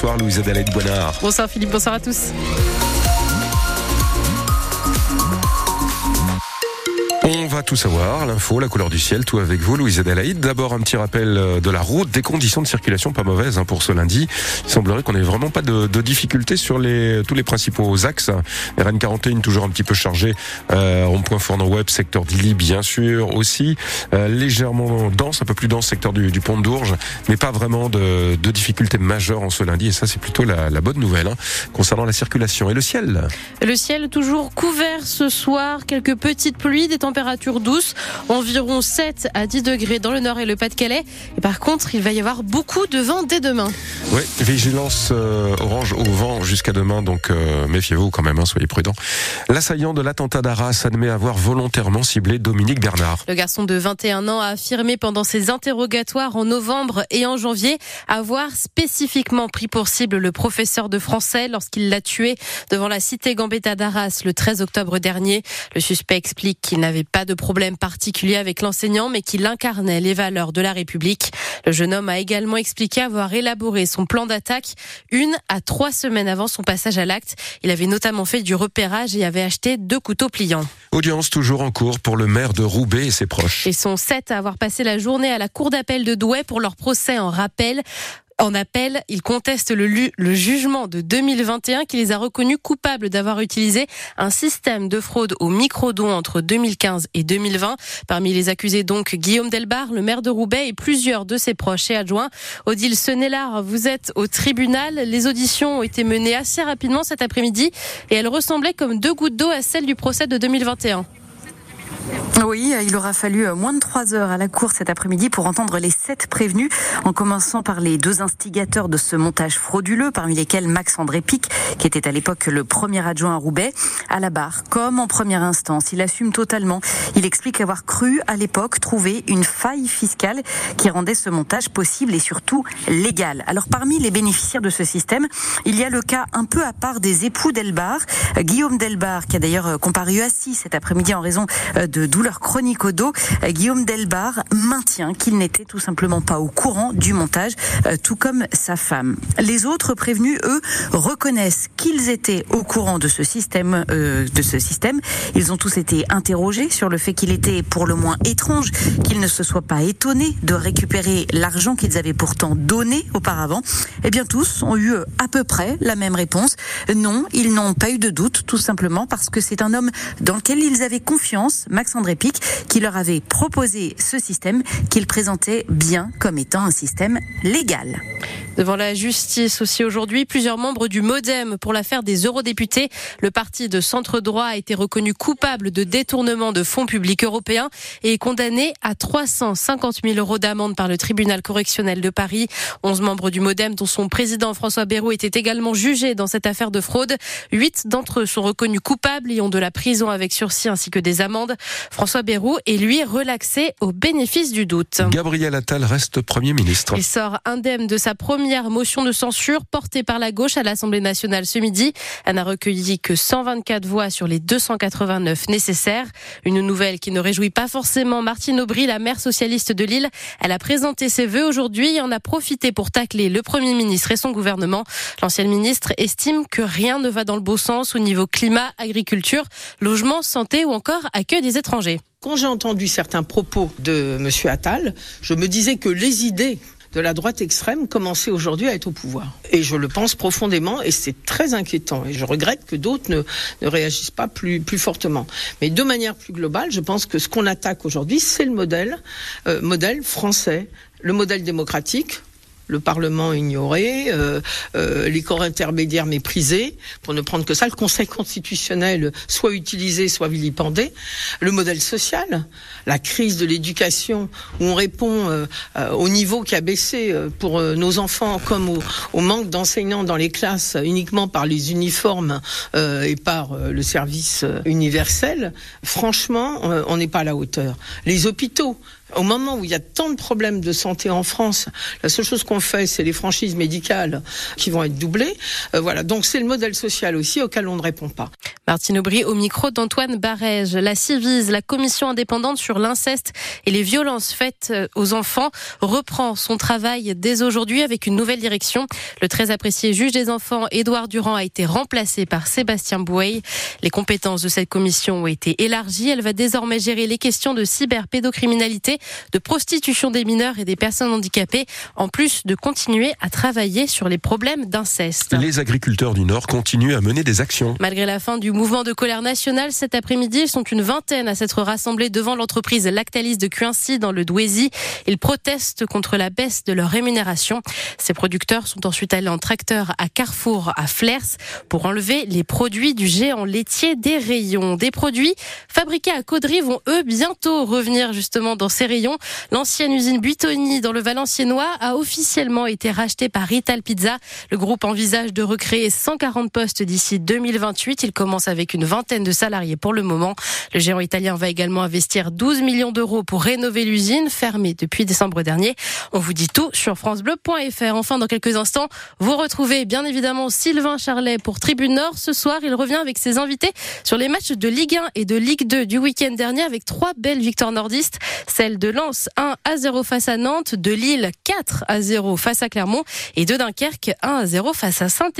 Bonsoir Louise Adelaide Boinard. Bonsoir Philippe, bonsoir à tous. Tout savoir, l'info, la couleur du ciel, tout avec vous, Louise Adelaide. D'abord, un petit rappel euh, de la route, des conditions de circulation pas mauvaises hein, pour ce lundi. Il semblerait qu'on n'ait vraiment pas de, de, difficultés sur tous les principaux axes. RN41 toujours un petit peu chargé, euh, rond-point Web, secteur d'Illy, bien sûr, aussi. Euh, légèrement dense, un peu plus dense, secteur du, pont d'Ourge, mais pas vraiment de, de, difficultés majeures en ce lundi. Et ça, c'est plutôt la, la, bonne nouvelle hein, concernant la circulation. Et le ciel Le ciel toujours couvert ce soir, quelques petites pluies, des températures température douce, environ 7 à 10 degrés dans le nord et le Pas-de-Calais. Et par contre, il va y avoir beaucoup de vent dès demain. Oui, vigilance euh, orange au vent jusqu'à demain, donc euh, méfiez-vous quand même, hein, soyez prudents. L'assaillant de l'attentat d'Arras admet avoir volontairement ciblé Dominique Bernard. Le garçon de 21 ans a affirmé pendant ses interrogatoires en novembre et en janvier avoir spécifiquement pris pour cible le professeur de français lorsqu'il l'a tué devant la cité Gambetta d'Arras le 13 octobre dernier. Le suspect explique qu'il n'avait pas de problème particulier avec l'enseignant, mais qu'il incarnait les valeurs de la République. Le jeune homme a également expliqué avoir élaboré son plan d'attaque une à trois semaines avant son passage à l'acte. Il avait notamment fait du repérage et avait acheté deux couteaux pliants. Audience toujours en cours pour le maire de Roubaix et ses proches. Ils sont sept à avoir passé la journée à la cour d'appel de Douai pour leur procès en rappel. En appel, ils contestent le, jugement de 2021 qui les a reconnus coupables d'avoir utilisé un système de fraude au micro-don entre 2015 et 2020. Parmi les accusés donc Guillaume Delbar, le maire de Roubaix et plusieurs de ses proches et adjoints. Odile Senelard, vous êtes au tribunal. Les auditions ont été menées assez rapidement cet après-midi et elles ressemblaient comme deux gouttes d'eau à celles du procès de 2021. Oui, il aura fallu euh, moins de trois heures à la cour cet après-midi pour entendre les sept prévenus, en commençant par les deux instigateurs de ce montage frauduleux, parmi lesquels Max André Pic, qui était à l'époque le premier adjoint à Roubaix, à la barre, comme en première instance. Il assume totalement. Il explique avoir cru à l'époque trouver une faille fiscale qui rendait ce montage possible et surtout légal. Alors parmi les bénéficiaires de ce système, il y a le cas un peu à part des époux Delbar, Guillaume Delbar, qui a d'ailleurs comparu assis cet après-midi en raison euh, de douleurs chroniques au dos, Guillaume Delbar maintient qu'il n'était tout simplement pas au courant du montage, euh, tout comme sa femme. Les autres prévenus, eux, reconnaissent qu'ils étaient au courant de ce système. Euh, de ce système. Ils ont tous été interrogés sur le fait qu'il était pour le moins étrange qu'ils ne se soient pas étonnés de récupérer l'argent qu'ils avaient pourtant donné auparavant. Eh bien, tous ont eu à peu près la même réponse. Non, ils n'ont pas eu de doute, tout simplement parce que c'est un homme dans lequel ils avaient confiance. Max Qui leur avait proposé ce système qu'il présentait bien comme étant un système légal. Devant la justice aussi aujourd'hui, plusieurs membres du Modem pour l'affaire des eurodéputés. Le parti de centre droit a été reconnu coupable de détournement de fonds publics européens et est condamné à 350 000 euros d'amende par le tribunal correctionnel de Paris. 11 membres du Modem, dont son président François Bayrou, étaient également jugés dans cette affaire de fraude. Huit d'entre eux sont reconnus coupables et ont de la prison avec sursis ainsi que des amendes. François Bayrou est lui relaxé au bénéfice du doute. Gabriel Attal reste Premier ministre. Il sort indemne de sa première motion de censure portée par la gauche à l'Assemblée nationale ce midi. Elle n'a recueilli que 124 voix sur les 289 nécessaires. Une nouvelle qui ne réjouit pas forcément Martine Aubry, la maire socialiste de Lille. Elle a présenté ses vœux aujourd'hui et en a profité pour tacler le Premier ministre et son gouvernement. L'ancienne ministre estime que rien ne va dans le bon sens au niveau climat, agriculture, logement, santé ou encore accueil des étrangers. Quand j'ai entendu certains propos de M. Attal, je me disais que les idées de la droite extrême commençait aujourd'hui à être au pouvoir. Et je le pense profondément et c'est très inquiétant. Et je regrette que d'autres ne, ne réagissent pas plus, plus fortement. Mais de manière plus globale, je pense que ce qu'on attaque aujourd'hui, c'est le modèle, euh, modèle français, le modèle démocratique le Parlement ignoré, euh, euh, les corps intermédiaires méprisés, pour ne prendre que ça, le Conseil constitutionnel soit utilisé, soit vilipendé, le modèle social, la crise de l'éducation, où on répond euh, au niveau qui a baissé pour nos enfants, comme au, au manque d'enseignants dans les classes uniquement par les uniformes et par le service universel, franchement, on n'est pas à la hauteur. Les hôpitaux, au moment où il y a tant de problèmes de santé en France, la seule chose qu'on fait, c'est les franchises médicales qui vont être doublées. Euh, voilà, donc c'est le modèle social aussi auquel on ne répond pas. Martine Aubry au micro d'Antoine Barège. La Civise, la commission indépendante sur l'inceste et les violences faites euh, aux enfants, reprend son travail dès aujourd'hui avec une nouvelle direction. Le très apprécié juge des enfants, Édouard Durand, a été remplacé par Sébastien Bouey. Les compétences de cette commission ont été élargies. Elle va désormais gérer les questions de cyberpédocriminalité, de prostitution des mineurs et des personnes handicapées, en plus de continuer à travailler sur les problèmes d'inceste. Les agriculteurs du Nord continuent à mener des actions. Malgré la fin du mouvement de colère nationale cet après-midi, ils sont une vingtaine à s'être rassemblés devant l'entreprise Lactalis de Cuincy dans le Douaisis. Ils protestent contre la baisse de leur rémunération. Ces producteurs sont ensuite allés en tracteur à Carrefour à Flers pour enlever les produits du géant laitier des rayons. Des produits fabriqués à Caudry vont eux bientôt revenir justement dans ces L'ancienne usine Buitoni dans le Valenciennois a officiellement été rachetée par Rital Pizza. Le groupe envisage de recréer 140 postes d'ici 2028. Il commence avec une vingtaine de salariés pour le moment. Le géant italien va également investir 12 millions d'euros pour rénover l'usine, fermée depuis décembre dernier. On vous dit tout sur francebleu.fr. Enfin, dans quelques instants, vous retrouvez bien évidemment Sylvain Charlet pour Tribune Nord. Ce soir, il revient avec ses invités sur les matchs de Ligue 1 et de Ligue 2 du week-end dernier avec trois belles victoires nordistes. De Lens 1 à 0 face à Nantes, de Lille 4 à 0 face à Clermont et de Dunkerque 1 à 0 face à saint